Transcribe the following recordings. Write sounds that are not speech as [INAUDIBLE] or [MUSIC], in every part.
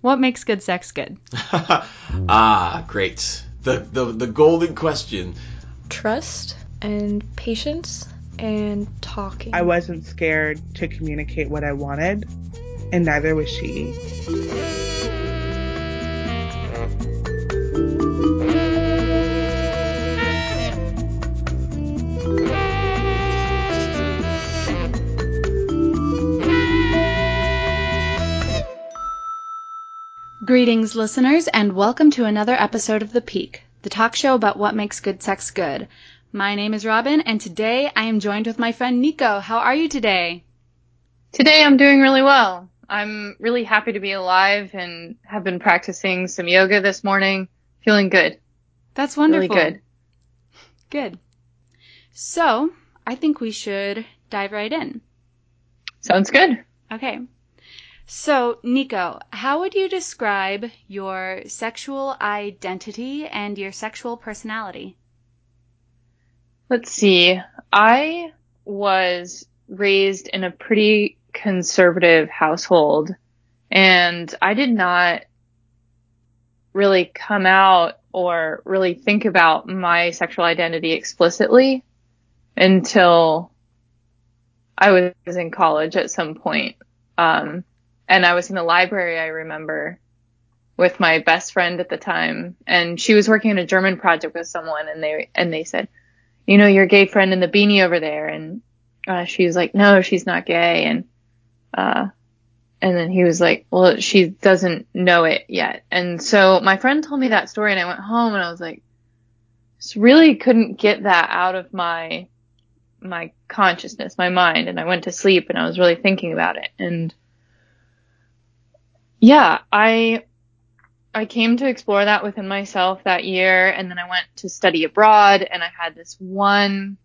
What makes good sex good? [LAUGHS] ah, great. The, the the golden question. Trust and patience and talking. I wasn't scared to communicate what I wanted, and neither was she. Greetings, listeners, and welcome to another episode of The Peak, the talk show about what makes good sex good. My name is Robin, and today I am joined with my friend Niko. How are you today? Today I'm doing really well. I'm really happy to be alive and have been practicing some yoga this morning. Feeling good. That's wonderful. Really good. Good. So, I think we should dive right in. Sounds good. Okay. So, Niko, how would you describe your sexual identity and your sexual personality? Let's see. I was raised in a pretty conservative household and I did not really come out or really think about my sexual identity explicitly until I was in college at some point. Um, and I was in the library, I remember, with my best friend at the time, and she was working on a German project with someone, and they and they said, you know, your gay friend in the beanie over there, and uh, she was like, no, she's not gay, and uh, and then he was like, well, she doesn't know it yet, and so my friend told me that story, and I went home, and I was like, just really couldn't get that out of my my consciousness, my mind, and I went to sleep, and I was really thinking about it, and yeah, I I came to explore that within myself that year and then I went to study abroad and I had this one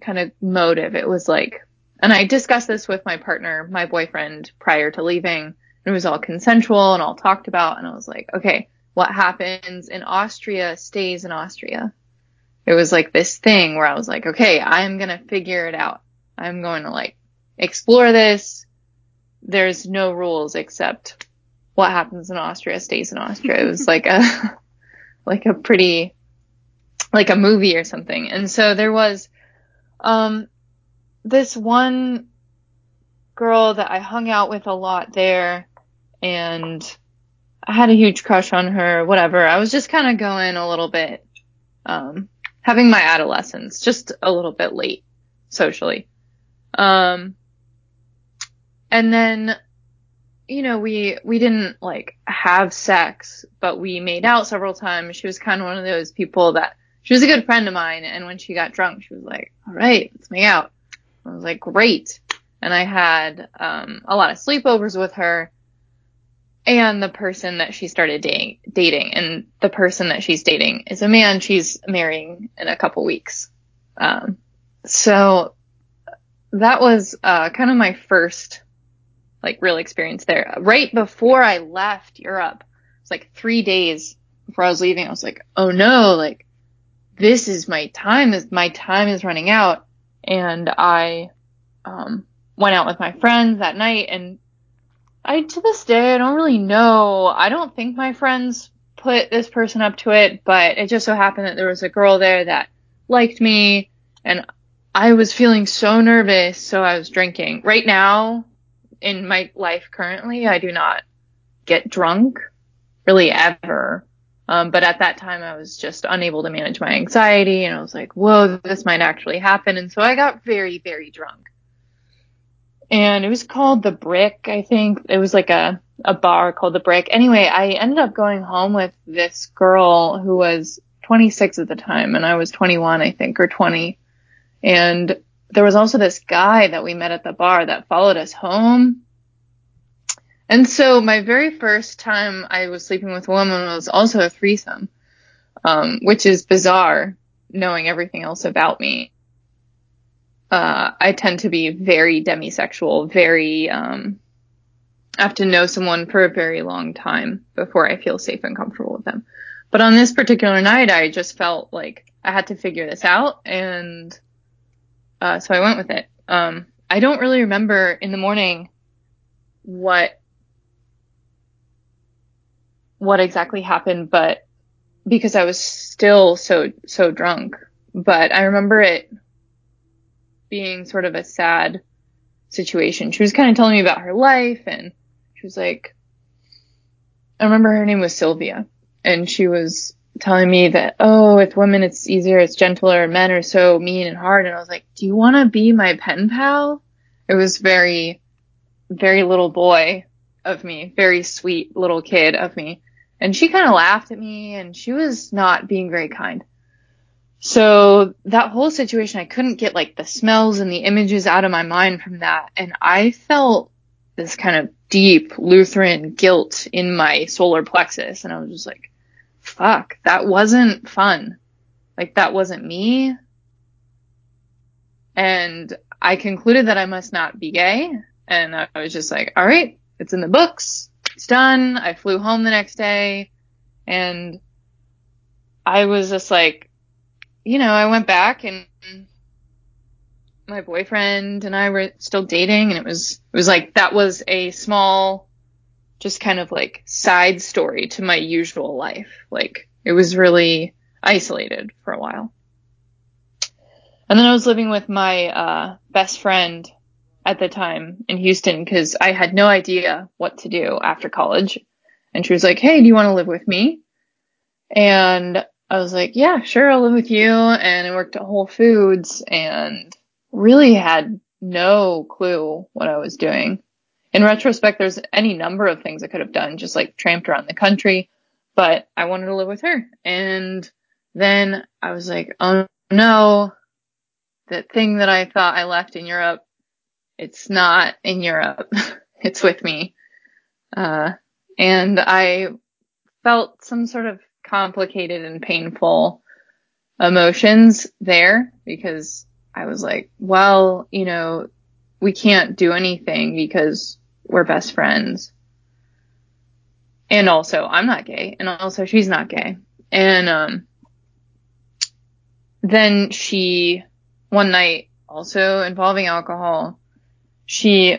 kind of motive. It was like and I discussed this with my partner, my boyfriend prior to leaving. It was all consensual and all talked about and I was like, okay, what happens in Austria stays in Austria. It was like this thing where I was like, okay, I'm going to figure it out. I'm going to like explore this. There's no rules except what happens in Austria stays in Austria. It was like a, [LAUGHS] like a pretty, like a movie or something. And so there was, um, this one girl that I hung out with a lot there and I had a huge crush on her, whatever. I was just kind of going a little bit, um, having my adolescence just a little bit late socially. Um, and then you know, we, we didn't like have sex, but we made out several times. She was kind of one of those people that she was a good friend of mine. And when she got drunk, she was like, all right, let's make out. I was like, great. And I had, um, a lot of sleepovers with her and the person that she started dating, dating and the person that she's dating is a man she's marrying in a couple weeks. Um, so that was, uh, kind of my first like real experience there. Right before I left Europe, it was like three days before I was leaving. I was like, oh no, like this is my time. This my time is running out, and I um, went out with my friends that night. And I to this day I don't really know. I don't think my friends put this person up to it, but it just so happened that there was a girl there that liked me, and I was feeling so nervous, so I was drinking. Right now, in my life currently, I do not get drunk really ever. Um, but at that time I was just unable to manage my anxiety and I was like, whoa, this might actually happen. And so I got very, very drunk. And it was called the Brick, I think. It was like a, a bar called the Brick. Anyway, I ended up going home with this girl who was 26 at the time and I was 21, I think, or 20. And there was also this guy that we met at the bar that followed us home. And so my very first time I was sleeping with a woman was also a threesome, um, which is bizarre knowing everything else about me. Uh, I tend to be very demisexual, very, um, I have to know someone for a very long time before I feel safe and comfortable with them. But on this particular night, I just felt like I had to figure this out and uh, so I went with it. Um, I don't really remember in the morning what what exactly happened, but because I was still so so drunk. But I remember it being sort of a sad situation. She was kind of telling me about her life and she was like I remember her name was Sylvia and she was telling me that oh with women it's easier it's gentler men are so mean and hard and I was like do you want to be my pen pal? It was very very little boy of me, very sweet little kid of me. And she kind of laughed at me and she was not being very kind. So that whole situation, I couldn't get like the smells and the images out of my mind from that. And I felt this kind of deep Lutheran guilt in my solar plexus. And I was just like, fuck, that wasn't fun. Like that wasn't me. And I concluded that I must not be gay. And I was just like, all right, it's in the books. It's done. I flew home the next day and I was just like, you know, I went back and my boyfriend and I were still dating and it was, it was like, that was a small, just kind of like side story to my usual life. Like it was really isolated for a while. And then I was living with my, uh, best friend at the time in Houston because I had no idea what to do after college. And she was like, Hey, do you want to live with me? And I was like, yeah, sure. I'll live with you. And I worked at Whole Foods and really had no clue what I was doing. In retrospect, there's any number of things I could have done, just like tramped around the country, but I wanted to live with her. And then I was like, oh no, that thing that I thought I left in Europe it's not in Europe. [LAUGHS] it's with me. Uh, and I felt some sort of complicated and painful emotions there because I was like, well, you know, we can't do anything because we're best friends. And also I'm not gay and also she's not gay. And, um, then she one night also involving alcohol she,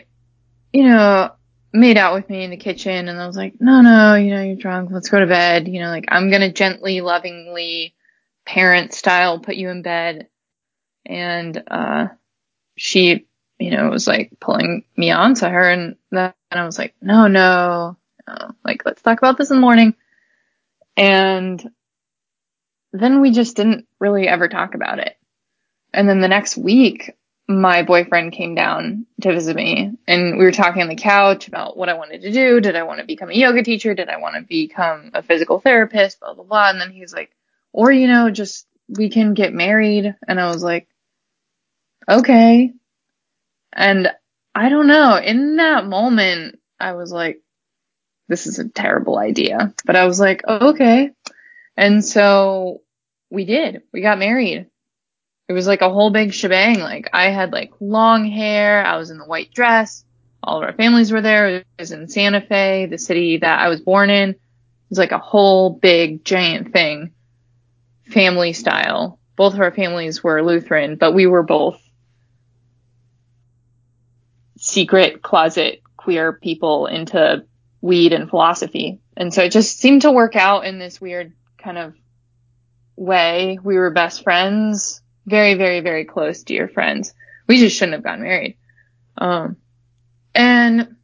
you know, made out with me in the kitchen and I was like, no, no, you know, you're drunk. Let's go to bed. You know, like I'm to gently, lovingly parent style put you in bed. And, uh, she, you know, it was like pulling me onto her and then I was like, no, no, no, like let's talk about this in the morning. And then we just didn't really ever talk about it. And then the next week my boyfriend came down to visit me and we were talking on the couch about what I wanted to do. Did I want to become a yoga teacher? Did I want to become a physical therapist? Blah, blah, blah. And then he's like, or, you know, just we can get married. And I was like, okay. And I don't know. In that moment, I was like, this is a terrible idea. But I was like, okay. And so we did. We got married it was like a whole big shebang. Like I had like long hair. I was in the white dress. All of our families were there. It was in Santa Fe, the city that I was born in. It was like a whole big giant thing, family style. Both of our families were Lutheran, but we were both secret closet queer people into weed and philosophy. And so it just seemed to work out in this weird kind of way. We were best friends very, very, very close dear friends. We just shouldn't have gotten married. Um, and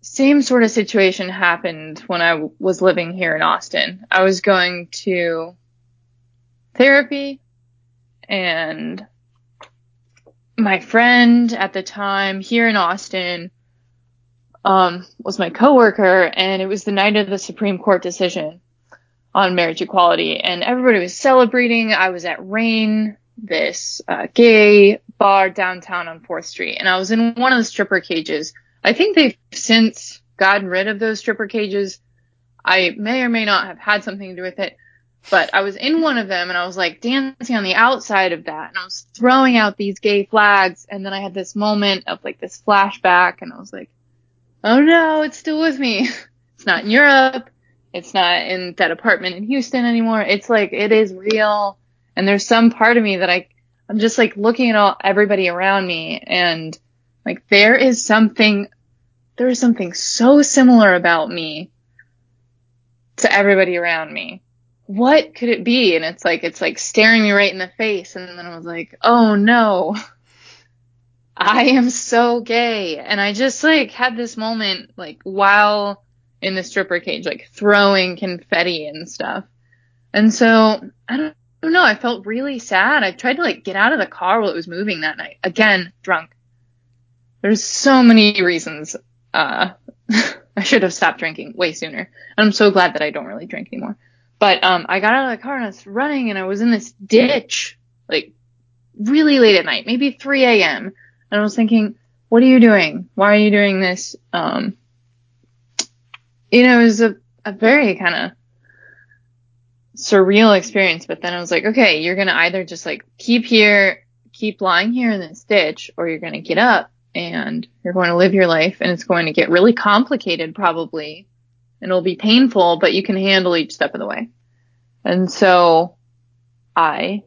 same sort of situation happened when I was living here in Austin. I was going to therapy and my friend at the time here in Austin um, was my coworker and it was the night of the Supreme Court decision on marriage equality and everybody was celebrating. I was at Rain, this uh, gay bar downtown on 4th Street, and I was in one of the stripper cages. I think they've since gotten rid of those stripper cages. I may or may not have had something to do with it, but I was in one of them and I was like dancing on the outside of that and I was throwing out these gay flags and then I had this moment of like this flashback and I was like, oh no, it's still with me. [LAUGHS] It's not in Europe. It's not in that apartment in Houston anymore. It's like, it is real. And there's some part of me that I, I'm just like looking at all, everybody around me and like there is something, there is something so similar about me to everybody around me. What could it be? And it's like, it's like staring me right in the face. And then I was like, oh no, [LAUGHS] I am so gay. And I just like had this moment, like while in the stripper cage, like throwing confetti and stuff. And so I don't, I don't know. I felt really sad. I tried to like get out of the car while it was moving that night. Again, drunk. There's so many reasons. Uh, [LAUGHS] I should have stopped drinking way sooner. And I'm so glad that I don't really drink anymore. But, um, I got out of the car and I was running and I was in this ditch, like really late at night, maybe 3 a.m. And I was thinking, what are you doing? Why are you doing this? Um, you know, it was a, a very kind of surreal experience. But then I was like, okay, you're going to either just like keep here, keep lying here in this ditch, or you're going to get up and you're going to live your life and it's going to get really complicated probably and it'll be painful, but you can handle each step of the way. And so I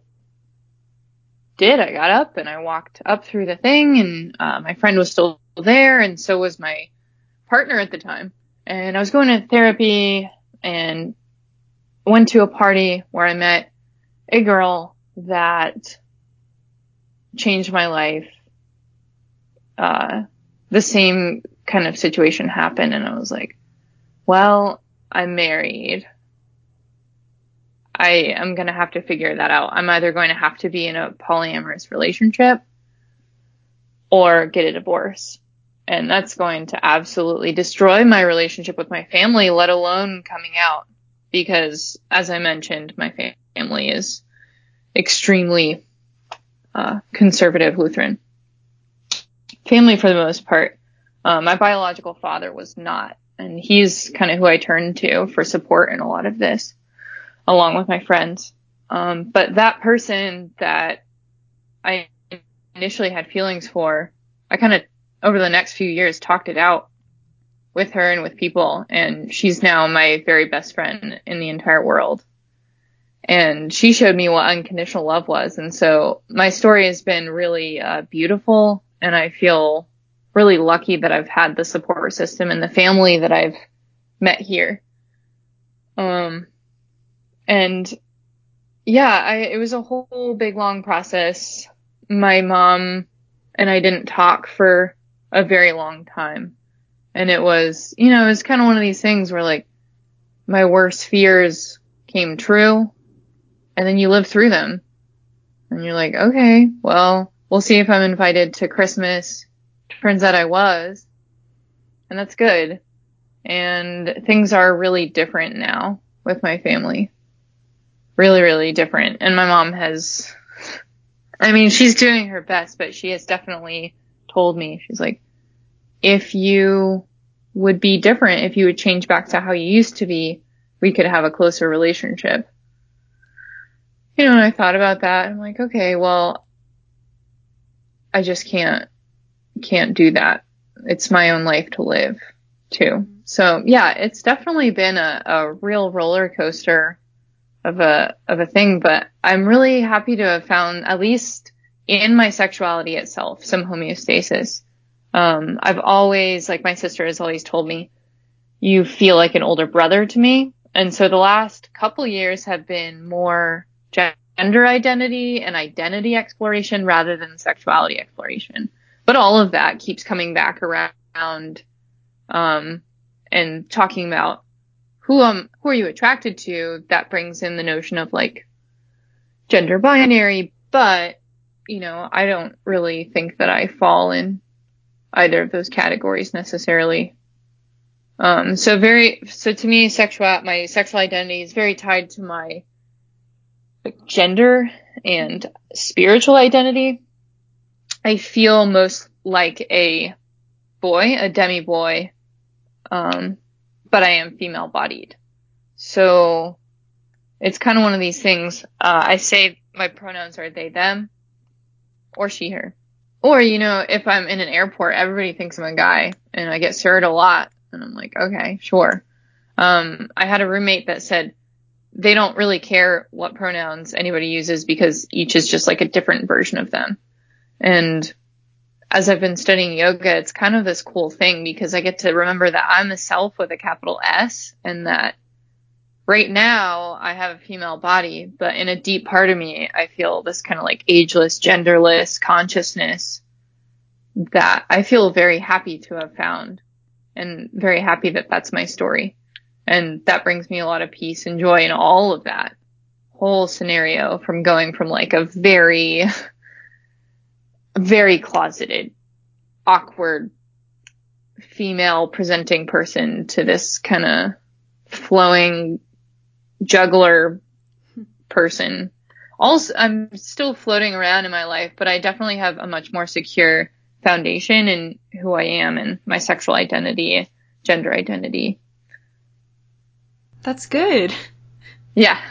did. I got up and I walked up through the thing and uh, my friend was still there and so was my partner at the time. And I was going to therapy and went to a party where I met a girl that changed my life. Uh, the same kind of situation happened and I was like, well, I'm married. I am going to have to figure that out. I'm either going to have to be in a polyamorous relationship or get a divorce. And that's going to absolutely destroy my relationship with my family, let alone coming out. Because as I mentioned, my family is extremely uh, conservative Lutheran. Family for the most part. Uh, my biological father was not. And he's kind of who I turn to for support in a lot of this along with my friends. Um, but that person that I initially had feelings for, I kind of over the next few years talked it out with her and with people, and she's now my very best friend in the entire world. And she showed me what unconditional love was, and so my story has been really uh, beautiful, and I feel really lucky that I've had the support system and the family that I've met here. Um, and yeah, I, it was a whole big long process. My mom and I didn't talk for a very long time. And it was, you know, it was kind of one of these things where like my worst fears came true and then you live through them and you're like, okay, well, we'll see if I'm invited to Christmas. Turns out I was and that's good. And things are really different now with my family really, really different. And my mom has, I mean, she's doing her best, but she has definitely told me, she's like, if you would be different, if you would change back to how you used to be, we could have a closer relationship. You know, and I thought about that. I'm like, okay, well, I just can't, can't do that. It's my own life to live too. So yeah, it's definitely been a, a real roller coaster of a of a thing, but I'm really happy to have found at least in my sexuality itself some homeostasis. Um, I've always, like my sister has always told me, you feel like an older brother to me, and so the last couple years have been more gender identity and identity exploration rather than sexuality exploration. But all of that keeps coming back around, um, and talking about who um who are you attracted to that brings in the notion of like gender binary. But you know i don't really think that i fall in either of those categories necessarily. Um so very so to me sexual my sexual identity is very tied to my gender and spiritual identity i feel most like a boy a demi boy um but I am female bodied. So it's kind of one of these things. Uh, I say my pronouns are they, them, or she, her. Or, you know, if I'm in an airport, everybody thinks I'm a guy and I get served a lot. And I'm like, okay, sure. Um, I had a roommate that said they don't really care what pronouns anybody uses because each is just like a different version of them. And as I've been studying yoga, it's kind of this cool thing because I get to remember that I'm a self with a capital S and that right now I have a female body, but in a deep part of me, I feel this kind of like ageless, genderless consciousness that I feel very happy to have found and very happy that that's my story. And that brings me a lot of peace and joy in all of that whole scenario from going from like a very, [LAUGHS] very closeted, awkward female presenting person to this kind of flowing juggler person. Also, I'm still floating around in my life, but I definitely have a much more secure foundation in who I am and my sexual identity, gender identity. That's good. Yeah.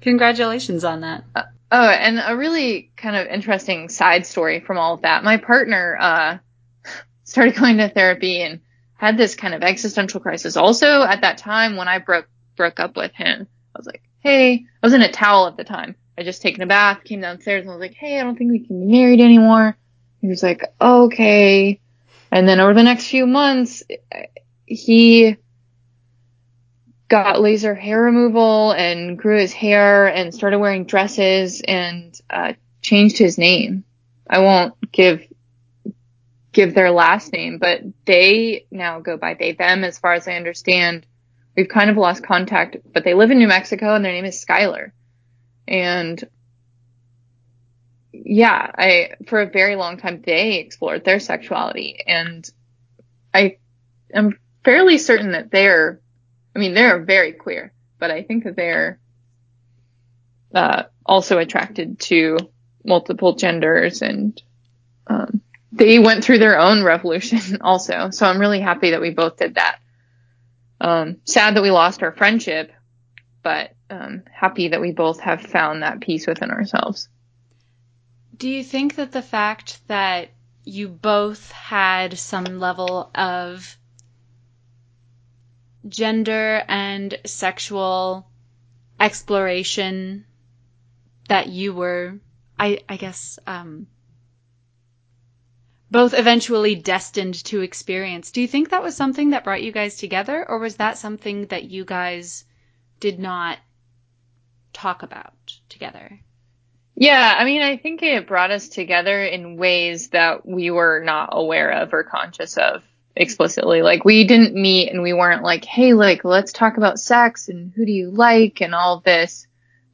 Congratulations on that. Uh, oh, and a really kind of interesting side story from all of that. My partner uh, [LAUGHS] started going to therapy and had this kind of existential crisis. Also, at that time when I broke broke up with him, I was like, "Hey," I was in a towel at the time. I just taken a bath, came downstairs, and I was like, "Hey, I don't think we can be married anymore." He was like, "Okay." And then over the next few months, he got laser hair removal and grew his hair and started wearing dresses and uh, changed his name. I won't give give their last name, but they now go by they them as far as I understand. We've kind of lost contact, but they live in New Mexico and their name is Skylar. And yeah, I for a very long time they explored their sexuality and I am fairly certain that they're I mean, they're very queer, but I think that they're uh, also attracted to multiple genders and um, they went through their own revolution [LAUGHS] also. So I'm really happy that we both did that. Um, sad that we lost our friendship, but um, happy that we both have found that peace within ourselves. Do you think that the fact that you both had some level of gender and sexual exploration that you were, I, I guess, um, both eventually destined to experience. Do you think that was something that brought you guys together, or was that something that you guys did not talk about together? Yeah, I mean, I think it brought us together in ways that we were not aware of or conscious of explicitly. Like we didn't meet and we weren't like, hey, like let's talk about sex and who do you like and all this.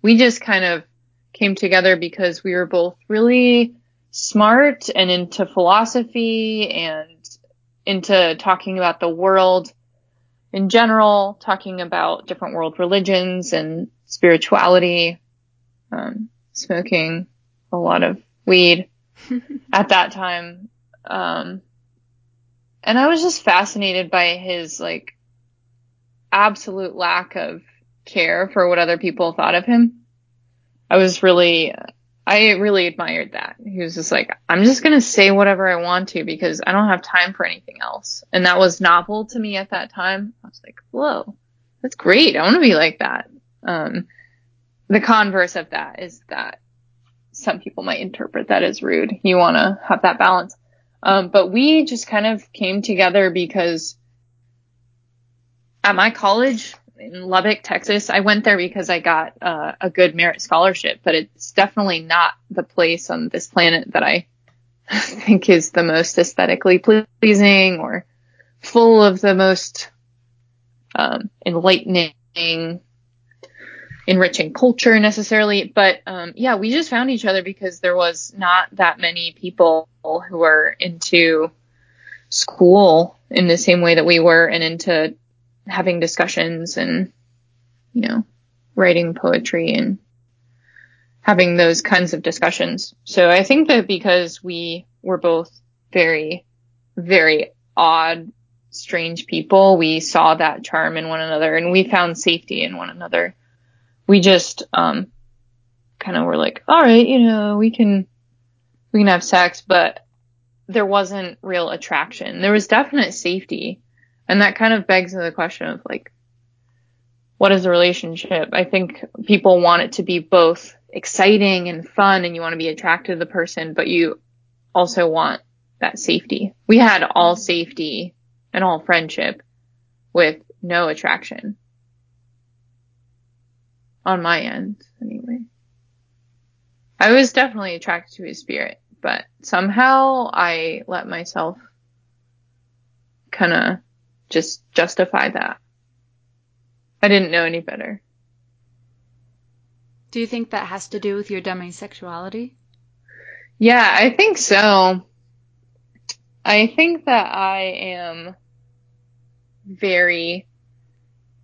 We just kind of came together because we were both really smart and into philosophy and into talking about the world in general, talking about different world religions and spirituality, um, smoking a lot of weed [LAUGHS] at that time. Um, and I was just fascinated by his like absolute lack of care for what other people thought of him. I was really, I really admired that. He was just like, I'm just going to say whatever I want to because I don't have time for anything else. And that was novel to me at that time. I was like, whoa, that's great. I want to be like that. Um, the converse of that is that some people might interpret that as rude. You want to have that balance. Um, but we just kind of came together because at my college in Lubbock, Texas, I went there because I got uh, a good merit scholarship, but it's definitely not the place on this planet that I [LAUGHS] think is the most aesthetically pleasing or full of the most um, enlightening enriching culture necessarily. But um, yeah, we just found each other because there was not that many people who were into school in the same way that we were and into having discussions and, you know, writing poetry and having those kinds of discussions. So I think that because we were both very, very odd, strange people, we saw that charm in one another and we found safety in one another we just um kind of were like, all right, you know, we can we can have sex, but there wasn't real attraction. There was definite safety, and that kind of begs the question of like, what is a relationship? I think people want it to be both exciting and fun, and you want to be attracted to the person, but you also want that safety. We had all safety and all friendship with no attraction. On my end, anyway. I was definitely attracted to his spirit, but somehow I let myself kind of just justify that. I didn't know any better. Do you think that has to do with your demisexuality? Yeah, I think so. I think that I am very,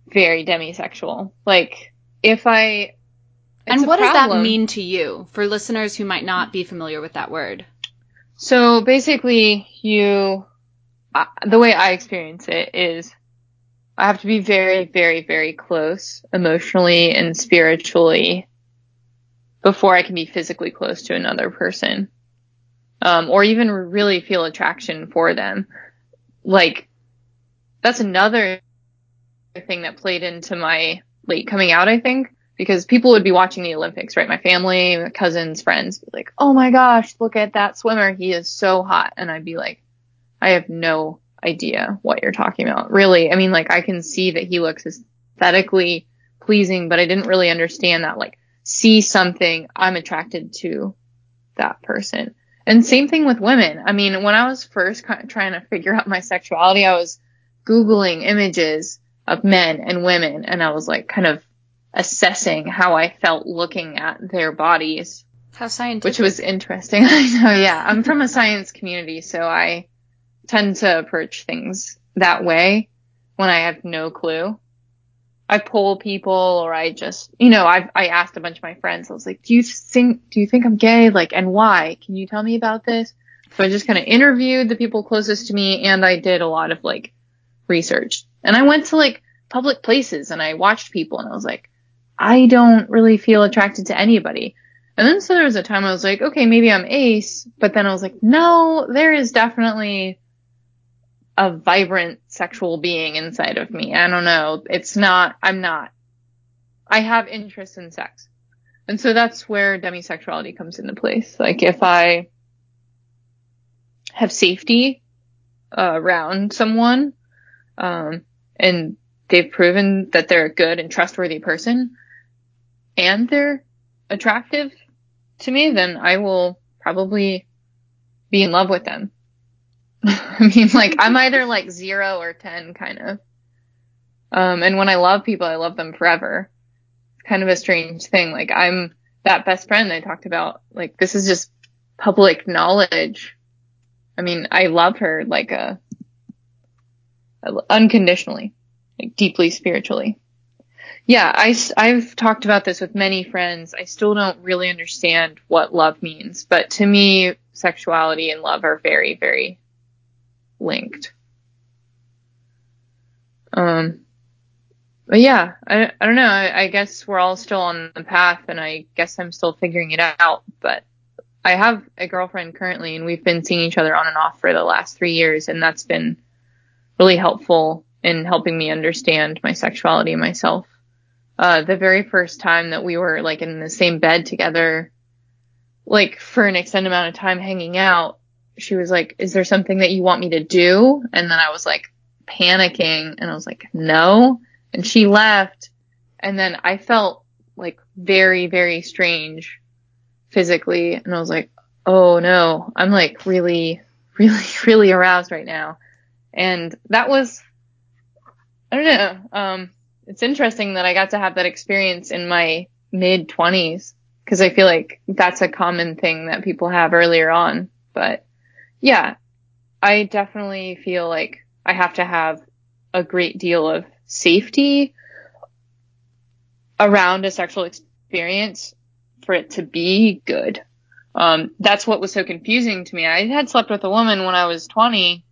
very demisexual. Like, if I. And what does that mean to you for listeners who might not be familiar with that word? So basically, you, uh, the way I experience it is I have to be very, very, very close emotionally and spiritually before I can be physically close to another person. Um, or even really feel attraction for them. Like, that's another thing that played into my late coming out, I think, because people would be watching the Olympics, right? My family, my cousins, friends, be like, oh my gosh, look at that swimmer. He is so hot. And I'd be like, I have no idea what you're talking about. Really. I mean, like, I can see that he looks aesthetically pleasing, but I didn't really understand that, like, see something, I'm attracted to that person. And same thing with women. I mean, when I was first trying to figure out my sexuality, I was Googling images of men and women and I was like kind of assessing how I felt looking at their bodies, How scientific. which was interesting. [LAUGHS] I know, yeah. I'm from a science community, so I tend to approach things that way when I have no clue. I poll people or I just, you know, I I asked a bunch of my friends. I was like, "Do you think do you think I'm gay? Like, and why? Can you tell me about this?" So I just kind of interviewed the people closest to me and I did a lot of like research. And I went to like public places and I watched people and I was like, I don't really feel attracted to anybody. And then so there was a time I was like, okay, maybe I'm ace, but then I was like, no, there is definitely a vibrant sexual being inside of me. I don't know. It's not, I'm not. I have interest in sex. And so that's where demisexuality comes into place. Like if I have safety uh, around someone, um, and they've proven that they're a good and trustworthy person and they're attractive to me, then I will probably be in love with them. [LAUGHS] I mean, like, I'm either like zero or 10 kind of. Um, and when I love people, I love them forever. It's kind of a strange thing. Like, I'm that best friend I talked about. Like, this is just public knowledge. I mean, I love her like a, unconditionally, like deeply spiritually. Yeah, I, I've talked about this with many friends. I still don't really understand what love means, but to me, sexuality and love are very, very linked. Um, but yeah, I, I don't know. I, I guess we're all still on the path and I guess I'm still figuring it out, but I have a girlfriend currently and we've been seeing each other on and off for the last three years and that's been really helpful in helping me understand my sexuality and myself. Uh, the very first time that we were like in the same bed together, like for an extended amount of time hanging out, she was like, is there something that you want me to do? And then I was like panicking and I was like, no. And she left and then I felt like very, very strange physically. And I was like, oh no, I'm like really, [LAUGHS] really, really aroused right now. And that was, I don't know. Um, it's interesting that I got to have that experience in my mid twenties because I feel like that's a common thing that people have earlier on. But yeah, I definitely feel like I have to have a great deal of safety around a sexual experience for it to be good. Um, that's what was so confusing to me. I had slept with a woman when I was 20,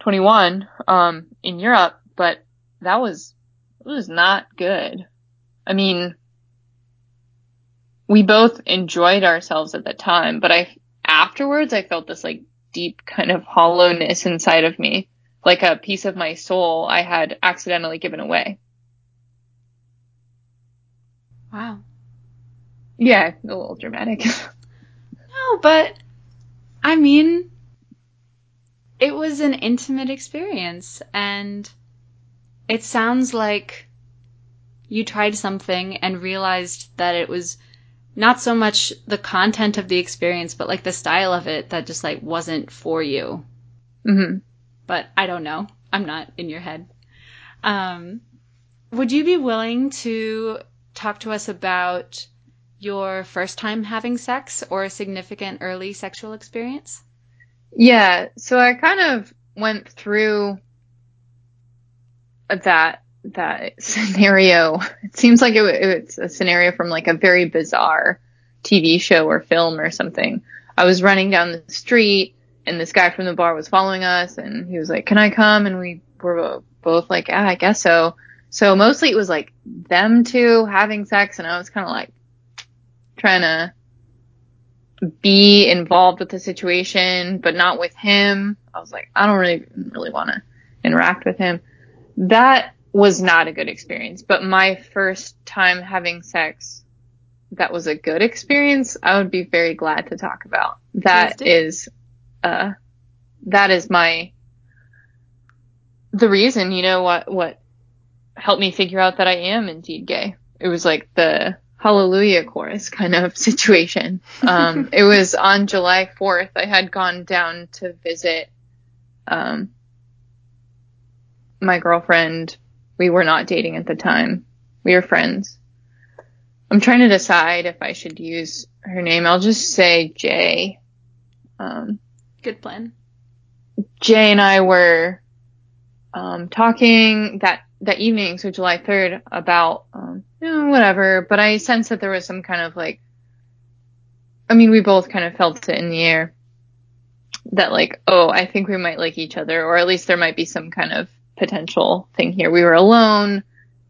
21, um, in Europe, but that was, it was not good. I mean, we both enjoyed ourselves at the time, but I, afterwards, I felt this like deep kind of hollowness inside of me, like a piece of my soul I had accidentally given away. Wow. Yeah, a little dramatic. [LAUGHS] No, but I mean, it was an intimate experience and it sounds like you tried something and realized that it was not so much the content of the experience, but like the style of it that just like wasn't for you. hmm But I don't know. I'm not in your head. Um, would you be willing to talk to us about your first time having sex or a significant early sexual experience? Yeah, so I kind of went through that that [LAUGHS] scenario. It seems like it, it's a scenario from like a very bizarre TV show or film or something. I was running down the street and this guy from the bar was following us and he was like, "Can I come?" and we were both like, "Yeah, I guess so." So mostly it was like them two having sex and I was kind of like trying to be involved with the situation, but not with him. I was like, I don't really, really want to interact with him. That was not a good experience, but my first time having sex, that was a good experience. I would be very glad to talk about. That is, uh, that is my, the reason, you know, what, what helped me figure out that I am indeed gay. It was like the, hallelujah chorus kind of [LAUGHS] situation. Um, it was on July 4th. I had gone down to visit, um, my girlfriend. We were not dating at the time. We were friends. I'm trying to decide if I should use her name. I'll just say Jay. Um, Good plan. Jay and I were, um, talking that that evening, so July 3rd, about, um, know, whatever, but I sensed that there was some kind of like, I mean, we both kind of felt it in the air that like, oh, I think we might like each other, or at least there might be some kind of potential thing here. We were alone.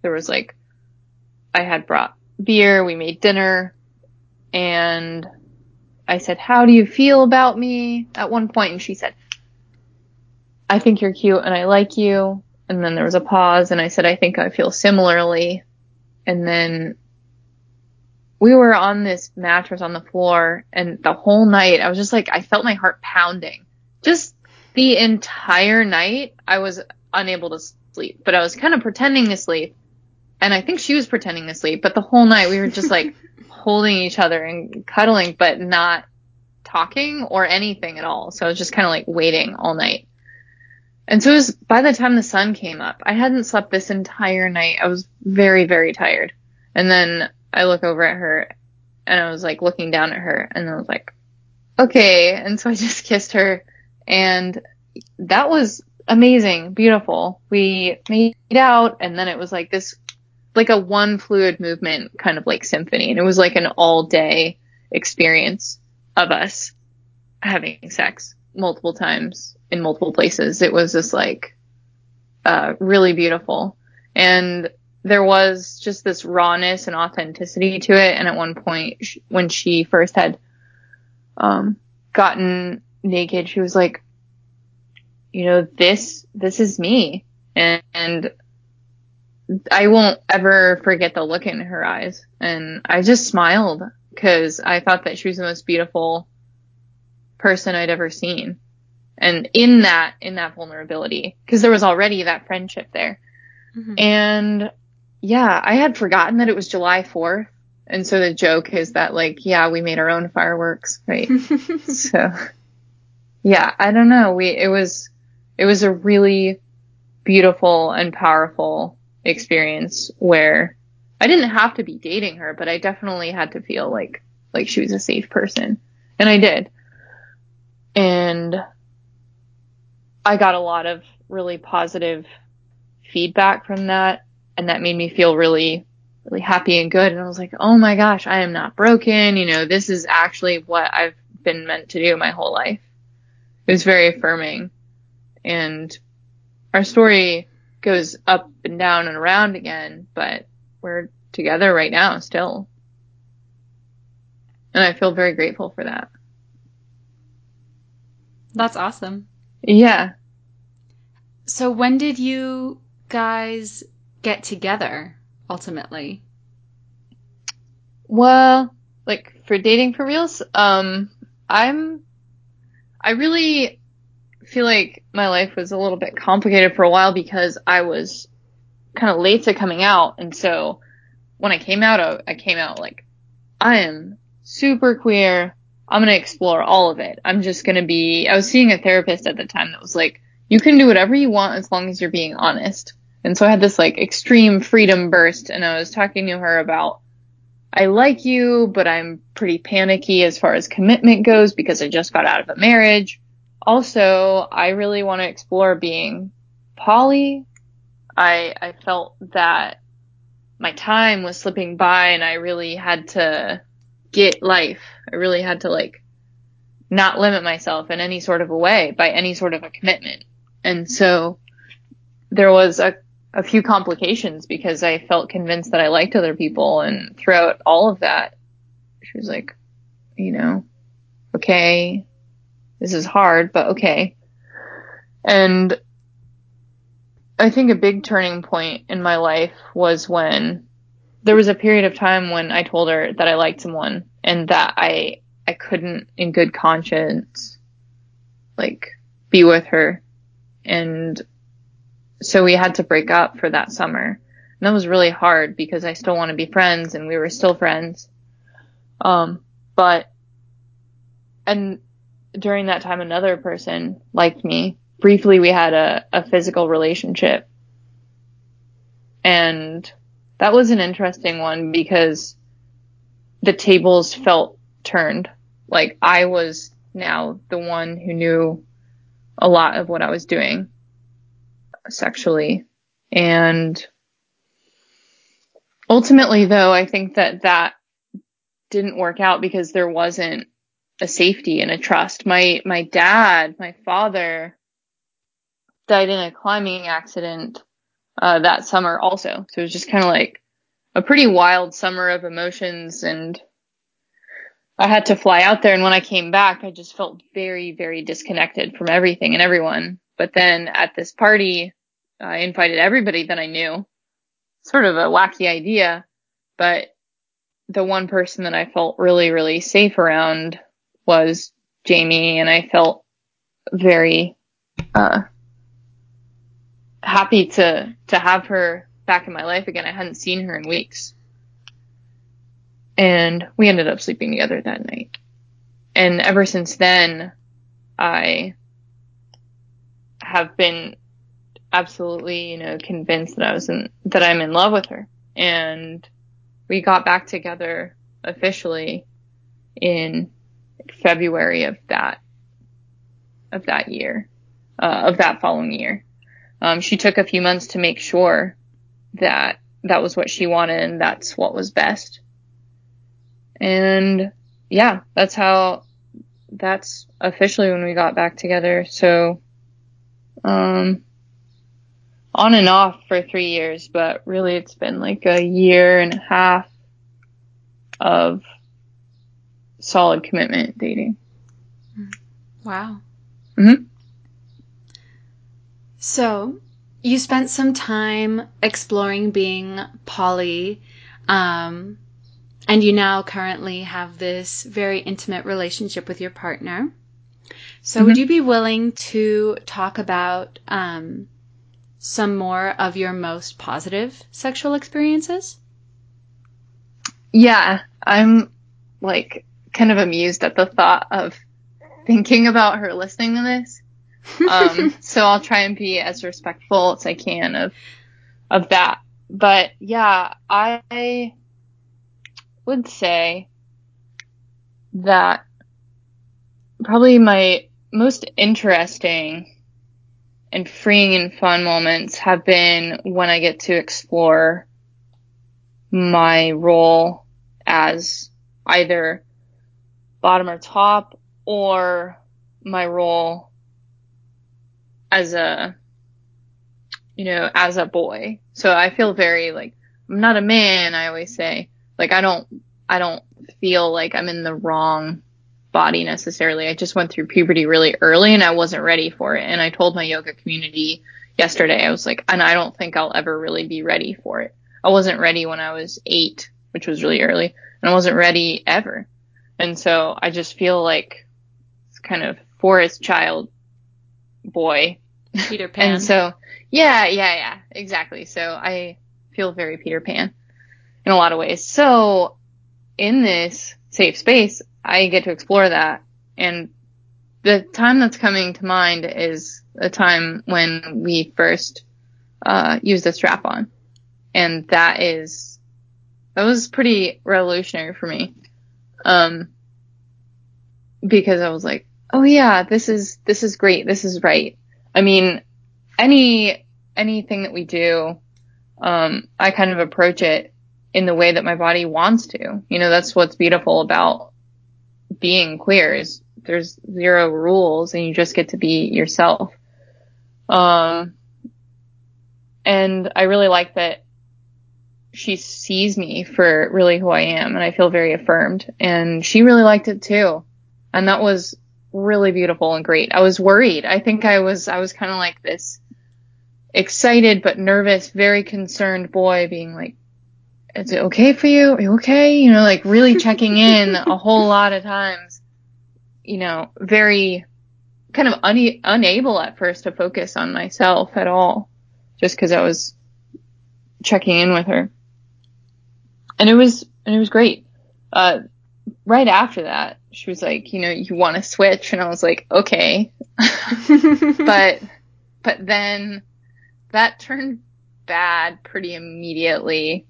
There was like, I had brought beer, we made dinner, and I said, how do you feel about me at one point? And she said, I think you're cute and I like you. And then there was a pause and I said, I think I feel similarly. And then we were on this mattress on the floor and the whole night I was just like, I felt my heart pounding. Just the entire night I was unable to sleep, but I was kind of pretending to sleep. And I think she was pretending to sleep, but the whole night we were just like [LAUGHS] holding each other and cuddling, but not talking or anything at all. So I was just kind of like waiting all night. And so it was by the time the sun came up, I hadn't slept this entire night. I was very, very tired. And then I look over at her and I was like looking down at her and I was like, okay. And so I [LAUGHS] just kissed her and that was amazing, beautiful. We made out and then it was like this, like a one fluid movement kind of like symphony. And it was like an all day experience of us having sex multiple times in multiple places. It was just like, uh, really beautiful. And there was just this rawness and authenticity to it. And at one point, sh- when she first had, um, gotten naked, she was like, you know, this, this is me. And, and I won't ever forget the look in her eyes. And I just smiled because I thought that she was the most beautiful person I'd ever seen. And in that, in that vulnerability, because there was already that friendship there. Mm-hmm. And yeah, I had forgotten that it was July 4th. And so the joke is that like, yeah, we made our own fireworks, right? [LAUGHS] so yeah, I don't know. We, it was, it was a really beautiful and powerful experience where I didn't have to be dating her, but I definitely had to feel like, like she was a safe person. And I did. And I got a lot of really positive feedback from that. And that made me feel really, really happy and good. And I was like, oh my gosh, I am not broken. You know, this is actually what I've been meant to do my whole life. It was very affirming. And our story goes up and down and around again, but we're together right now still. And I feel very grateful for that. That's awesome. Yeah. So when did you guys get together ultimately? Well, like for dating for reals, um, I'm, I really feel like my life was a little bit complicated for a while because I was kind of late to coming out. And so when I came out, I came out like, I am super queer. I'm going to explore all of it. I'm just going to be, I was seeing a therapist at the time that was like, you can do whatever you want as long as you're being honest. And so I had this like extreme freedom burst and I was talking to her about, I like you, but I'm pretty panicky as far as commitment goes because I just got out of a marriage. Also, I really want to explore being poly. I, I felt that my time was slipping by and I really had to get life. I really had to like not limit myself in any sort of a way by any sort of a commitment. And so there was a, a few complications because I felt convinced that I liked other people and throughout all of that, she was like, you know, okay, this is hard, but okay. And I think a big turning point in my life was when there was a period of time when I told her that I liked someone and that I I couldn't in good conscience like be with her and so we had to break up for that summer. And that was really hard because I still want to be friends and we were still friends. Um but and during that time another person liked me. Briefly we had a, a physical relationship. And that was an interesting one because the tables felt turned. Like I was now the one who knew a lot of what I was doing sexually. And ultimately though, I think that that didn't work out because there wasn't a safety and a trust. My, my dad, my father died in a climbing accident, uh, that summer also. So it was just kind of like a pretty wild summer of emotions and I had to fly out there. And when I came back, I just felt very, very disconnected from everything and everyone. But then at this party, I invited everybody that I knew. Sort of a wacky idea, but the one person that I felt really, really safe around was Jamie and I felt very, uh, happy to, to have her back in my life again. I hadn't seen her in weeks. And we ended up sleeping together that night. And ever since then, I have been absolutely, you know, convinced that I was in, that I'm in love with her. And we got back together officially in February of that, of that year, uh, of that following year. Um, she took a few months to make sure that that was what she wanted and that's what was best. And yeah, that's how, that's officially when we got back together. So, um, on and off for three years, but really it's been like a year and a half of solid commitment dating. Wow. hmm So, you spent some time exploring being poly, um, and you now currently have this very intimate relationship with your partner. So, would Mhm. you be willing to talk about um, some more of your most positive sexual experiences? Yeah, I'm like kind of amused at the thought of thinking about her listening to this. Um, [LAUGHS] so I'll try and be as respectful as I can of, of that. But yeah, I would say that probably my most interesting and freeing and fun moments have been when I get to explore my role as either bottom or top or my role as a you know as a boy. So i feel very like i'm not a man i always say. Like i don't i don't feel like i'm in the wrong body necessarily. I just went through puberty really early and i wasn't ready for it. And i told my yoga community yesterday i was like and i don't think i'll ever really be ready for it. I wasn't ready when i was eight which was really early and i wasn't ready ever. And so i just feel like it's kind of forest child boy. Peter [LAUGHS] Pan. And so, yeah, yeah, yeah, exactly. So I feel very Peter Pan in a lot of ways. So in this safe space, I get to explore that. And the time that's coming to mind is a time when we first, uh, used the strap on. And that is, that was pretty revolutionary for me. Um, because I was like, oh yeah, this is, this is great. This is right. I mean, any, anything that we do, um, I kind of approach it in the way that my body wants to. You know, that's what's beautiful about being queer is there's zero rules and you just get to be yourself. Um, and I really like that she sees me for really who I am and I feel very affirmed and she really liked it too. And that was really beautiful and great. I was worried. I think I was, I was kind of like this excited but nervous, very concerned boy being like, is it okay for you? Are you okay? You know, like really checking in a [LAUGHS] whole lot of times, you know, very kind of un- unable at first to focus on myself at all, just cause I was checking in with her. And it was, and it was great. Uh, right after that, she was like, you know, you want to switch? And I was like, okay. [LAUGHS] but, but then that turned bad pretty immediately.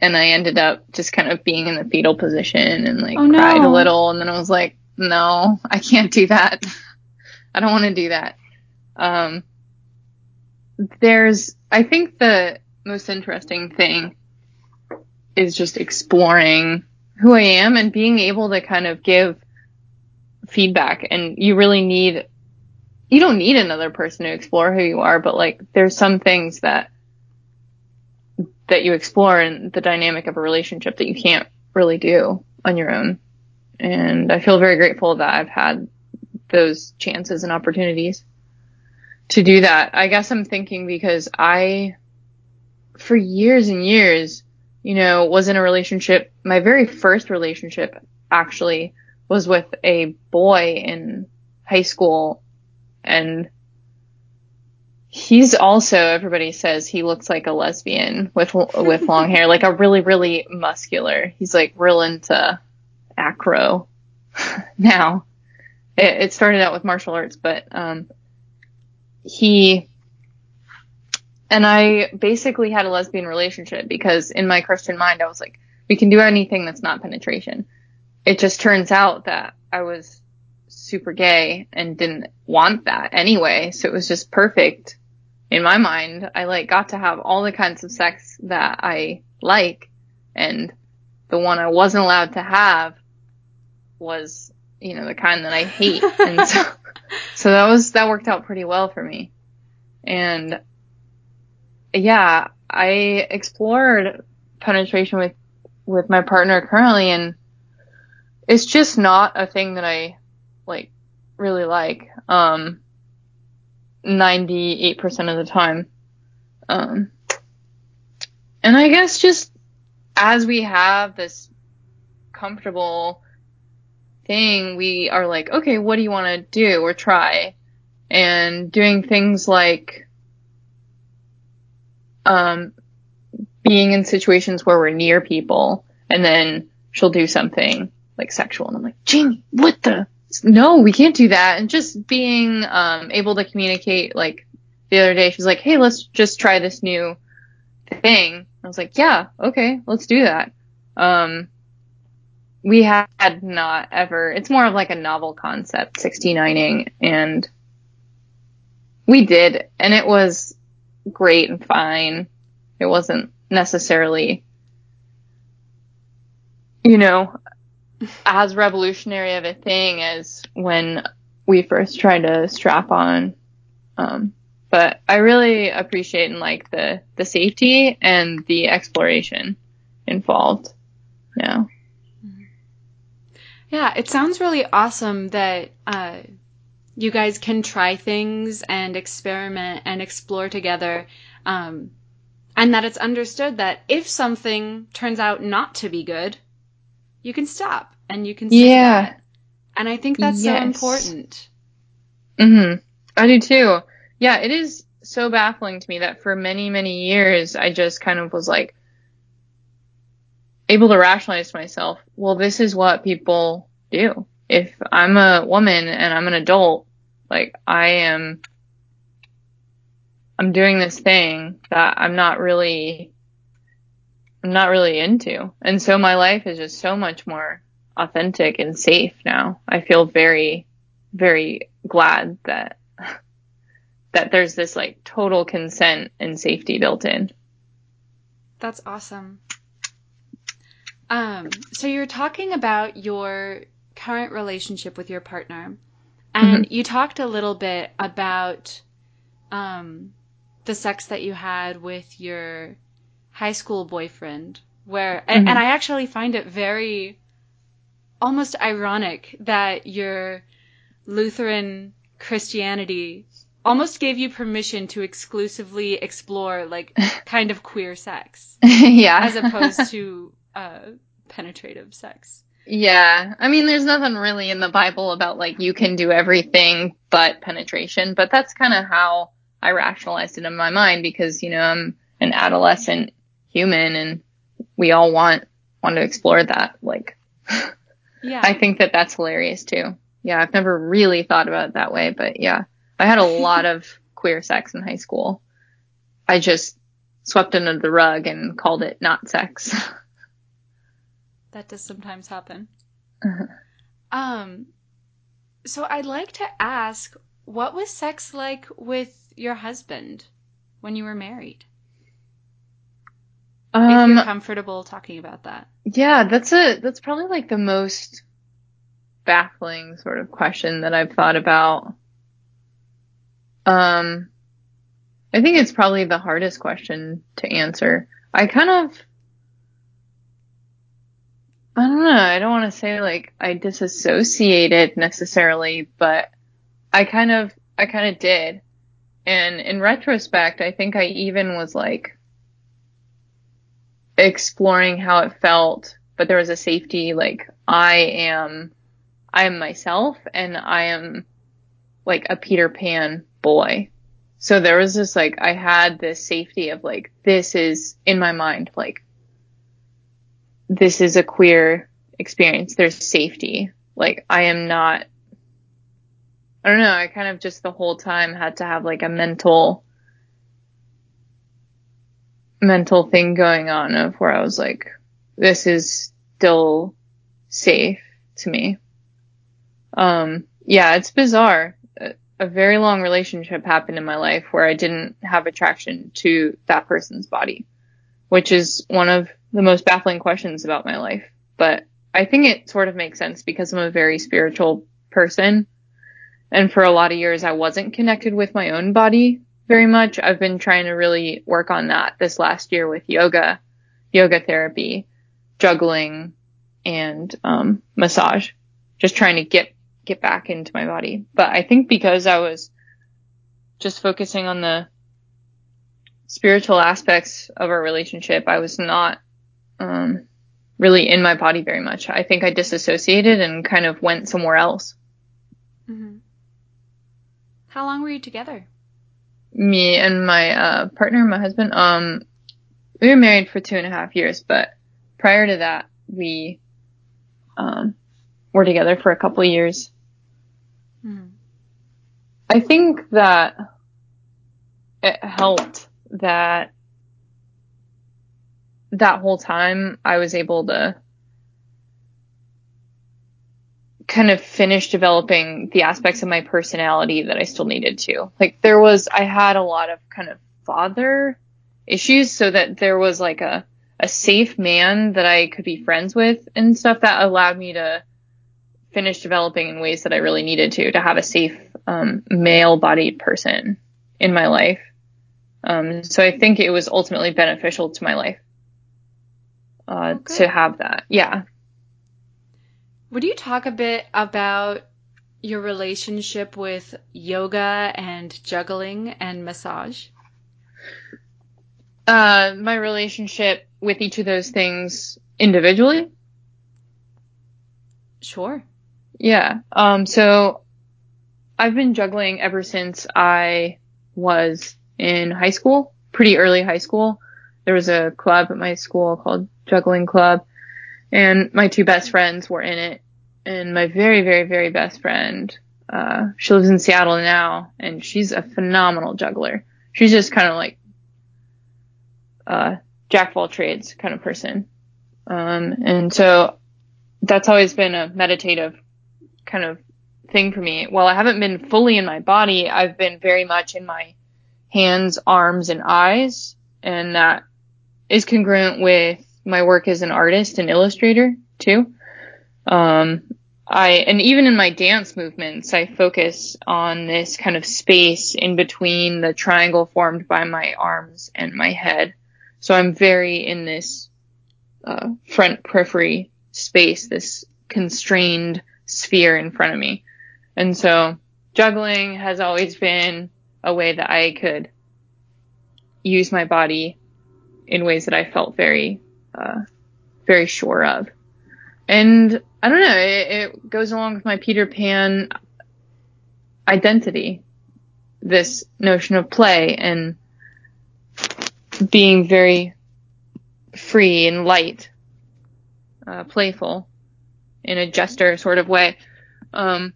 And I ended up just kind of being in the fetal position and like Oh, no. cried a little. And then I was like, no, I can't do that. I don't want to do that. Um, there's, I think the most interesting thing is just exploring who I am and being able to kind of give feedback. And you really need, you don't need another person to explore who you are, but like there's some things that, that you explore in the dynamic of a relationship that you can't really do on your own. And I feel very grateful that I've had those chances and opportunities to do that. I guess I'm thinking because I, for years and years, you know, was in a relationship. My very first relationship actually was with a boy in high school and he's also, everybody says he looks like a lesbian with, with long hair, like a really, really muscular. He's like real into acro [LAUGHS] now. It, it started out with martial arts, but, um, he, and I basically had a lesbian relationship because in my Christian mind, I was like, we can do anything that's not penetration. It just turns out that I was super gay and didn't want that anyway. So it was just perfect in my mind. I like got to have all the kinds of sex that I like and the one I wasn't allowed to have was, you know, the kind that I hate. and so, [LAUGHS] so that was, that worked out pretty well for me. And yeah, I explored penetration with, with my partner currently and it's just not a thing that I like really like. Um, 98% of the time. Um, and I guess just as we have this comfortable thing, we are like, okay, what do you want to do or try? And doing things like, um, being in situations where we're near people and then she'll do something like sexual and I'm like, Jamie, what the? No, we can't do that. And just being, um, able to communicate like the other day, she's like, Hey, let's just try this new thing. I was like, yeah, okay, let's do that. Um, we had not ever, it's more of like a novel concept, 69ing, and we did, and it was great and fine. It wasn't necessarily, you know, as revolutionary of a thing as when we first tried to strap on. Um, but I really appreciate and like the, the safety and the exploration involved now. Yeah, it sounds really awesome that uh, you guys can try things and experiment and explore together. Um, and that it's understood that if something turns out not to be good, you can stop and you can say Yeah. that. And I think that's so Yes. important. hmm I do too. Yeah, it is so baffling to me that for many, many years I just kind of was like able to rationalize to myself, well, this is what people do. If I'm a woman and I'm an adult, like I am, I'm doing this thing that I'm not really, I'm not really into. And so my life is just so much more authentic and safe now. I feel very, very glad that [LAUGHS] that there's this like total consent and safety built in. That's awesome. Um, so you're talking about your current relationship with your partner, and Mm-hmm. you talked a little bit about um, the sex that you had with your high school boyfriend, where, and, Mhm. and I actually find it very almost ironic that your Lutheran Christianity almost gave you permission to exclusively explore like [LAUGHS] kind of queer sex [LAUGHS] yeah. as opposed to uh, penetrative sex. Yeah. I mean, there's nothing really in the Bible about like you can do everything but penetration, but that's kind of how I rationalized it in my mind because, you know, I'm an adolescent human and we all want, want to explore that. Like, [LAUGHS] Yeah. I think that that's hilarious too. Yeah. I've never really thought about it that way, but yeah, I had a [LAUGHS] lot of queer sex in high school. I just swept under the rug and called it not sex. [LAUGHS] that does sometimes happen. Uh-huh. Um, so I'd like to ask, what was sex like with your husband when you were married? if um, you're comfortable talking about that. Yeah, that's a that's probably like the most baffling sort of question that I've thought about. Um I think it's probably the hardest question to answer. I kind of I don't know, I don't want to say like I disassociated necessarily, but I kind of I kind of did. And in retrospect, I think I even was like exploring how it felt, but there was a safety, like I am, I am myself and I am like a Peter Pan boy. So there was this like, I had this safety of like, this is in my mind, like, this is a queer experience. There's safety. Like, I am not, I don't know. I kind of just the whole time had to have like a mental, mental thing going on of where I was like, this is still safe to me. Um, yeah, it's bizarre. A, very long relationship happened in my life where I didn't have attraction to that person's body, which is one of the most baffling questions about my life. But I think it sort of makes sense because I'm a very spiritual person. And for a lot of years, I wasn't connected with my own body very much. I've been trying to really work on that this last year with yoga, yoga therapy, juggling, and um, massage. Just trying to get get back into my body. But I think because I was just focusing on the spiritual aspects of our relationship, I was not um, really in my body very much. I think I disassociated and kind of went somewhere else. hmm How long were you together? me and my uh, partner, my husband, um, we were married for two and a half years, but prior to that, we um, were together for a couple of years. hmm I think that it helped that that whole time I was able to kind of finish developing the aspects of my personality that I still needed to. Like there was, I had a lot of kind of father issues so that there was like a, a safe man that I could be friends with and stuff that allowed me to finish developing in ways that I really needed to, to have a safe, um, male bodied person in my life. Um, so I think it was ultimately beneficial to my life, uh, Oh, to have that. Yeah. Would you talk a bit about your relationship with yoga and juggling and massage? Uh, my relationship with each of those things individually. Sure. Yeah. Um, so I've been juggling ever since I was in high school, pretty early high school. There was a club at my school called Juggling Club and my two best friends were in it. And my very, very, very best friend, uh, she lives in Seattle now and she's a phenomenal juggler. She's just kind of like, uh, jack of all trades kind of person. Um, and so that's always been a meditative kind of thing for me. While I haven't been fully in my body, I've been very much in my hands, arms, and eyes. And that is congruent with my work as an artist and illustrator too. Um, I, and even in my dance movements, I focus on this kind of space in between the triangle formed by my arms and my head. So I'm very in this, uh, front periphery space, this constrained sphere in front of me. And so juggling has always been a way that I could use my body in ways that I felt very, uh, very sure of. And I don't know, it, it goes along with my Peter Pan identity. This notion of play and being very free and light, uh, playful in a jester sort of way. Um,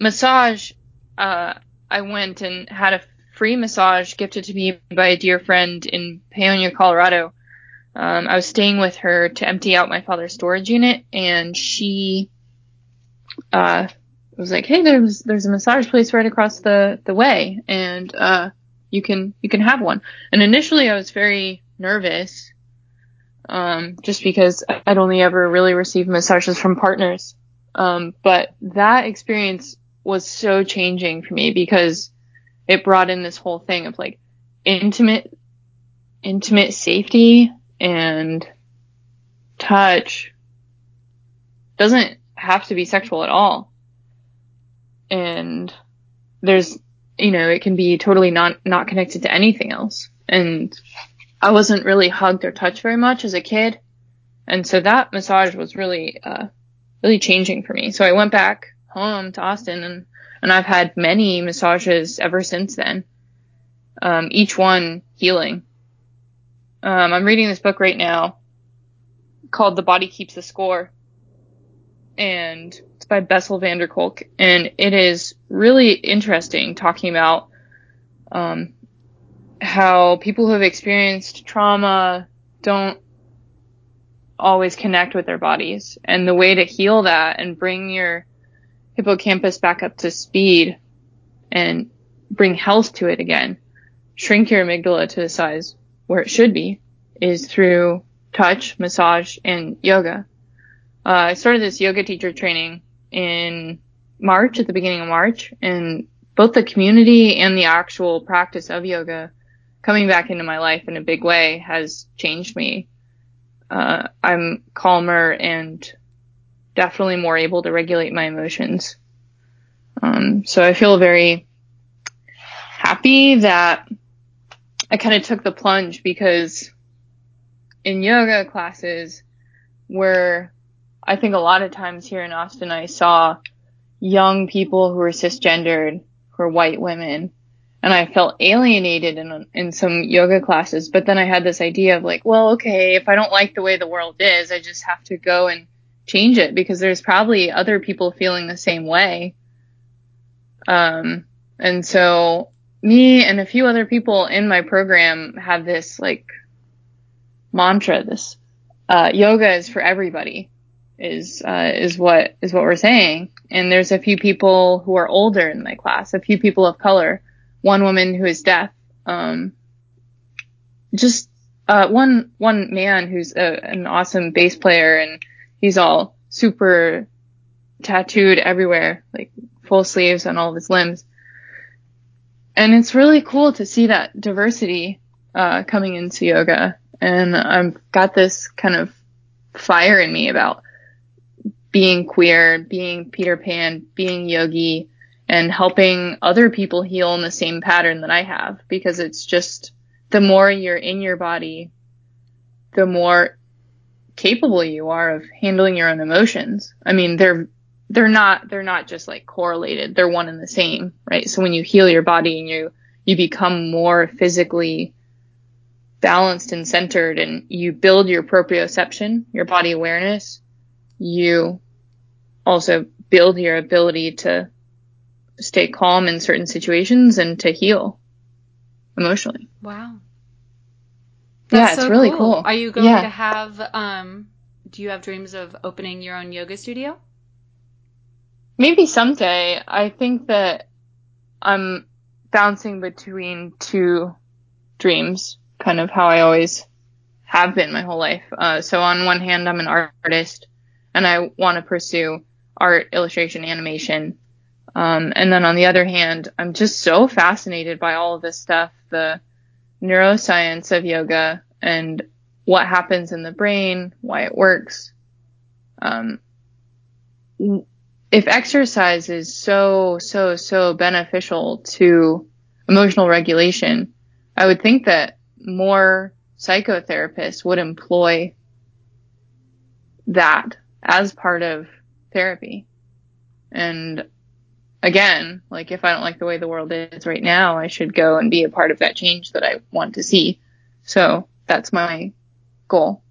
massage, uh, I went and had a free massage gifted to me by a dear friend in Paonia, Colorado. Um, I was staying with her to empty out my father's storage unit, and she uh, was like, "Hey, there's there's a massage place right across the the way, and uh, you can you can have one." And initially, I was very nervous, um, just because I'd only ever really received massages from partners. Um, but that experience was so changing for me because it brought in this whole thing of like intimate, intimate safety and touch doesn't have to be sexual at all. And there's, you know, it can be totally not, not connected to anything else. And I wasn't really hugged or touched very much as a kid. And so that massage was really, uh, really changing for me. So I went back home to Austin and, and I've had many massages ever since then. Um, each one healing. Um, I'm reading this book right now called The Body Keeps the Score. And it's by Bessel van der Kolk. And it is really interesting talking about, um, how people who have experienced trauma don't always connect with their bodies and the way to heal that and bring your hippocampus back up to speed and bring health to it again, shrink your amygdala to the size where it should be is through touch, massage, and yoga. Uh, I started this yoga teacher training in March, at the beginning of March, and both the community and the actual practice of yoga coming back into my life in a big way has changed me. Uh, I'm calmer and definitely more able to regulate my emotions. Um, so I feel very happy that I kind of took the plunge because in yoga classes where I think a lot of times here in Austin I saw young people who were cisgendered, who were white women, and I felt alienated in in some yoga classes. But then I had this idea of like, well, okay, if I don't like the way the world is, I just have to go and change it because there's probably other people feeling the same way. Um, and so me and a few other people in my program have this like mantra, this, uh, yoga is for everybody is, uh, is what, is what we're saying. And there's a few people who are older in my class, a few people of color, one woman who is deaf, um, just, uh, one, one man who's a, an awesome bass player and he's all super tattooed everywhere, like full sleeves on all of his limbs. And it's really cool to see that diversity, uh, coming into yoga. And I've got this kind of fire in me about being queer, being Peter Pan, being yogi, and helping other people heal in the same pattern that I have because it's just the more you're in your body, the more capable you are of handling your own emotions. I mean, they're they're not they're not just like correlated. They're one and the same, right? So when you heal your body and you you become more physically balanced and centered and you build your proprioception, your body awareness, you also build your ability to stay calm in certain situations and to heal emotionally. Wow. yeah, it's really cool. Are you going Yeah. to have um do you have dreams of opening your own yoga studio? Maybe someday. I think that I'm bouncing between two dreams, kind of how I always have been my whole life. Uh, so on one hand, I'm an artist and I want to pursue art, illustration, animation. Um, and then on the other hand, I'm just so fascinated by all of this stuff, the neuroscience of yoga and what happens in the brain, why it works. Um, if exercise is so, so, so beneficial to emotional regulation, I would think that more psychotherapists would employ that as part of therapy. And again, like if I don't like the way the world is right now, I should go and be a part of that change that I want to see. So that's my goal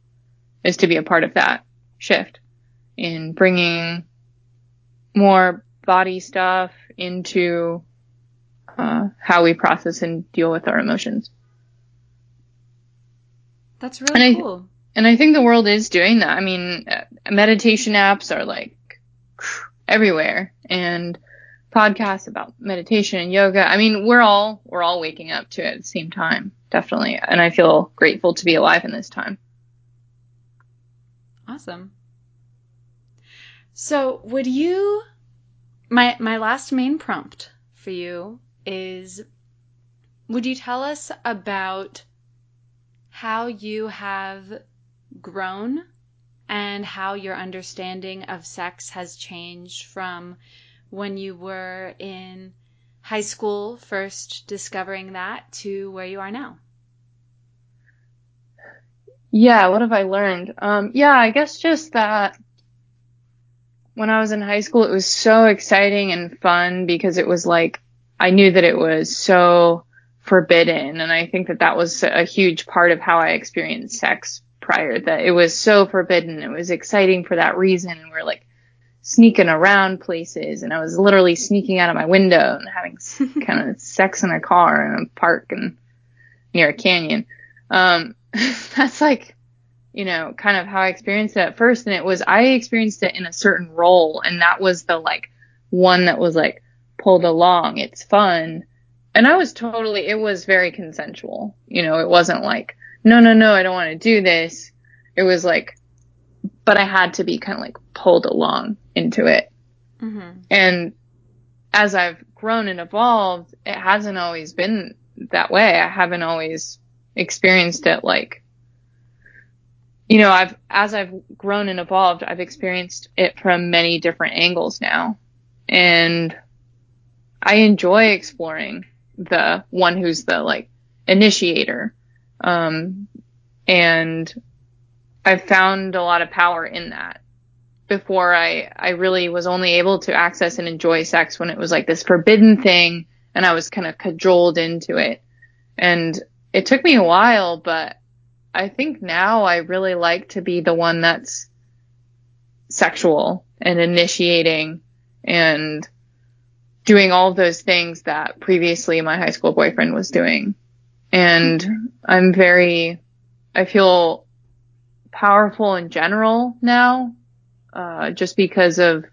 is to be a part of that shift in bringing more body stuff into uh, how we process and deal with our emotions. That's really And I- cool. And I think the world is doing that. I mean, uh, meditation apps are like everywhere and podcasts about meditation and yoga. I mean, we're all, we're all waking up to it at the same time. Definitely. And I feel grateful to be alive in this time. Awesome. So, would you my my last main prompt for you is would you tell us about how you have grown and how your understanding of sex has changed from when you were in high school first discovering that to where you are now? Yeah, what have I learned? Um, yeah, I guess just that when I was in high school, it was so exciting and fun because it was like, I knew that it was so forbidden. And I think that that was a huge part of how I experienced sex prior, that it was so forbidden. It was exciting for that reason. And we're like sneaking around places and I was literally sneaking out of my window and having [LAUGHS] kind of sex in a car in a park and near a canyon. Um, [LAUGHS] that's like, you know, kind of how I experienced it at first. And it was, I experienced it in a certain role. And that was the like one that was like pulled along. It's fun. And I was totally, it was very consensual. You know, it wasn't like, no, no, no, I don't want to do this. It was like, but I had to be kind of like pulled along into it. Mm-hmm. And as I've grown and evolved, it hasn't always been that way. I haven't always experienced it like, you know, I've, as I've grown and evolved, I've experienced it from many different angles now. And I enjoy exploring the one who's the like initiator. Um, and I've found a lot of power in that before I, I really was only able to access and enjoy sex when it was like this forbidden thing and I was kind of cajoled into it. And it took me a while, but I think now I really like to be the one that's sexual and initiating and doing all those things that previously my high school boyfriend was doing. And I'm very, I feel powerful in general now, uh, just because of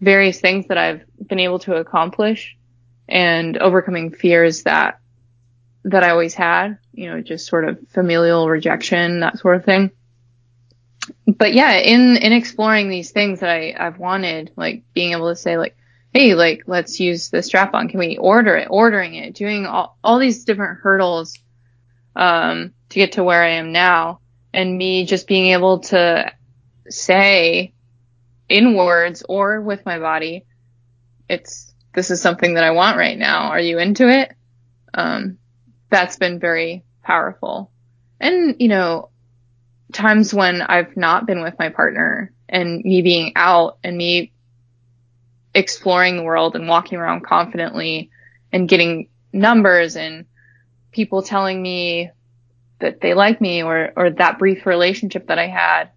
various things that I've been able to accomplish and overcoming fears that, that I always had, you know, just sort of familial rejection, that sort of thing. But yeah, in, in exploring these things that I, I've wanted, like being able to say like, Hey, like, let's use the strap on. Can we order it? Ordering it, doing all, all these different hurdles, um, to get to where I am now and me just being able to say in words or with my body, it's, this is something that I want right now. Are you into it? Um, that's been very powerful. And, you know, times when I've not been with my partner and me being out and me exploring the world and walking around confidently and getting numbers and people telling me that they like me or or that brief relationship that I had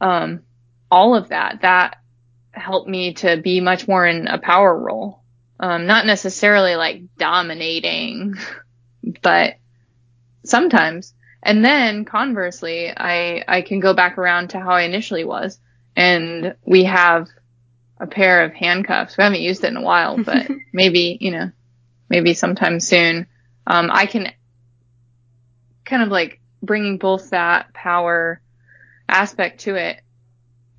um all of that that helped me to be much more in a power role um not necessarily like dominating [LAUGHS] but sometimes and then conversely I I can go back around to how I initially was and we have a pair of handcuffs we haven't used it in a while [LAUGHS] but maybe you know maybe sometime soon um I can kind of like bringing both that power aspect to it,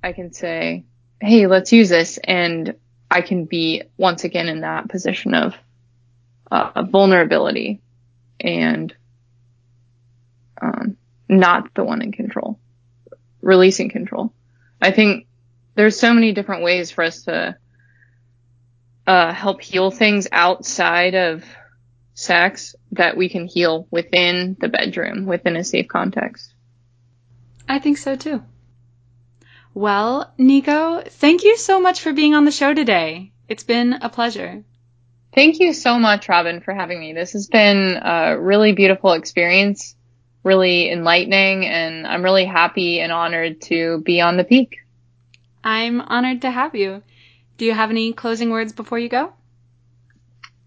I can say, hey, let's use this. And I can be once again in that position of uh, vulnerability and um, not the one in control, releasing control. I think there's so many different ways for us to uh, help heal things outside of sex that we can heal within the bedroom, within a safe context. I think so too. Well, Niko, thank you so much for being on the show today. It's been a pleasure. Thank you so much, Robin, for having me. This has been a really beautiful experience, really enlightening, and I'm really happy and honored to be on the peak. I'm honored to have you. Do you have any closing words before you go?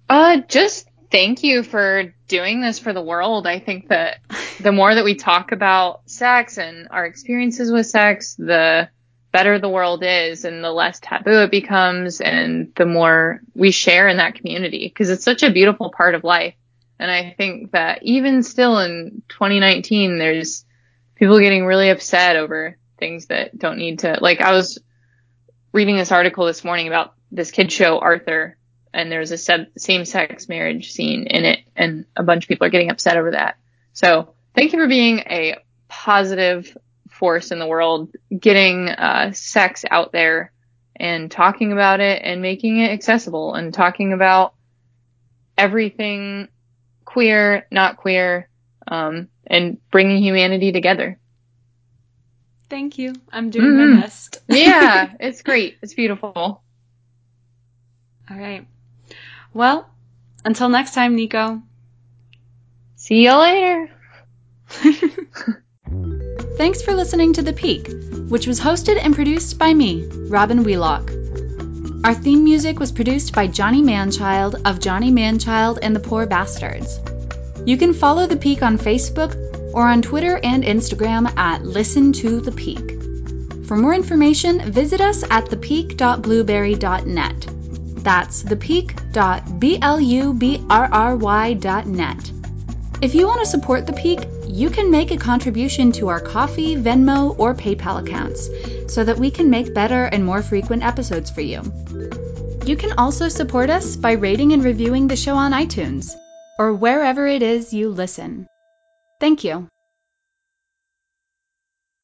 Uh, just thank you for doing this for the world. I think that the more that we talk about sex and our experiences with sex, the better the world is and the less taboo it becomes and the more we share in that community because it's such a beautiful part of life. And I think that even still in 2019, there's people getting really upset over things that don't need to, like I was reading this article this morning about this kid show, Arthur, and there's a same sex marriage scene in it and a bunch of people are getting upset over that. So thank you for being a positive force in the world, getting uh, sex out there and talking about it and making it accessible and talking about everything queer, not queer, um, and bringing humanity together. Thank you. I'm doing mm-hmm. my best. [LAUGHS] yeah, it's great. It's beautiful. All right. Well, until next time, Niko. See you later. [LAUGHS] Thanks for listening to The Peak, which was hosted and produced by me, Robin Wheelock. Our theme music was produced by Johnny Manchild of Johnny Manchild and the Poor Bastards. You can follow The Peak on Facebook or on Twitter and Instagram at Listen to The Peak. For more information, visit us at thepeak.blueberry.net. That's thepeak.blubrry.net. If you want to support The Peak, you can make a contribution to our Ko-fi, Venmo, or PayPal accounts so that we can make better and more frequent episodes for you. You can also support us by rating and reviewing the show on iTunes or wherever it is you listen. Thank you.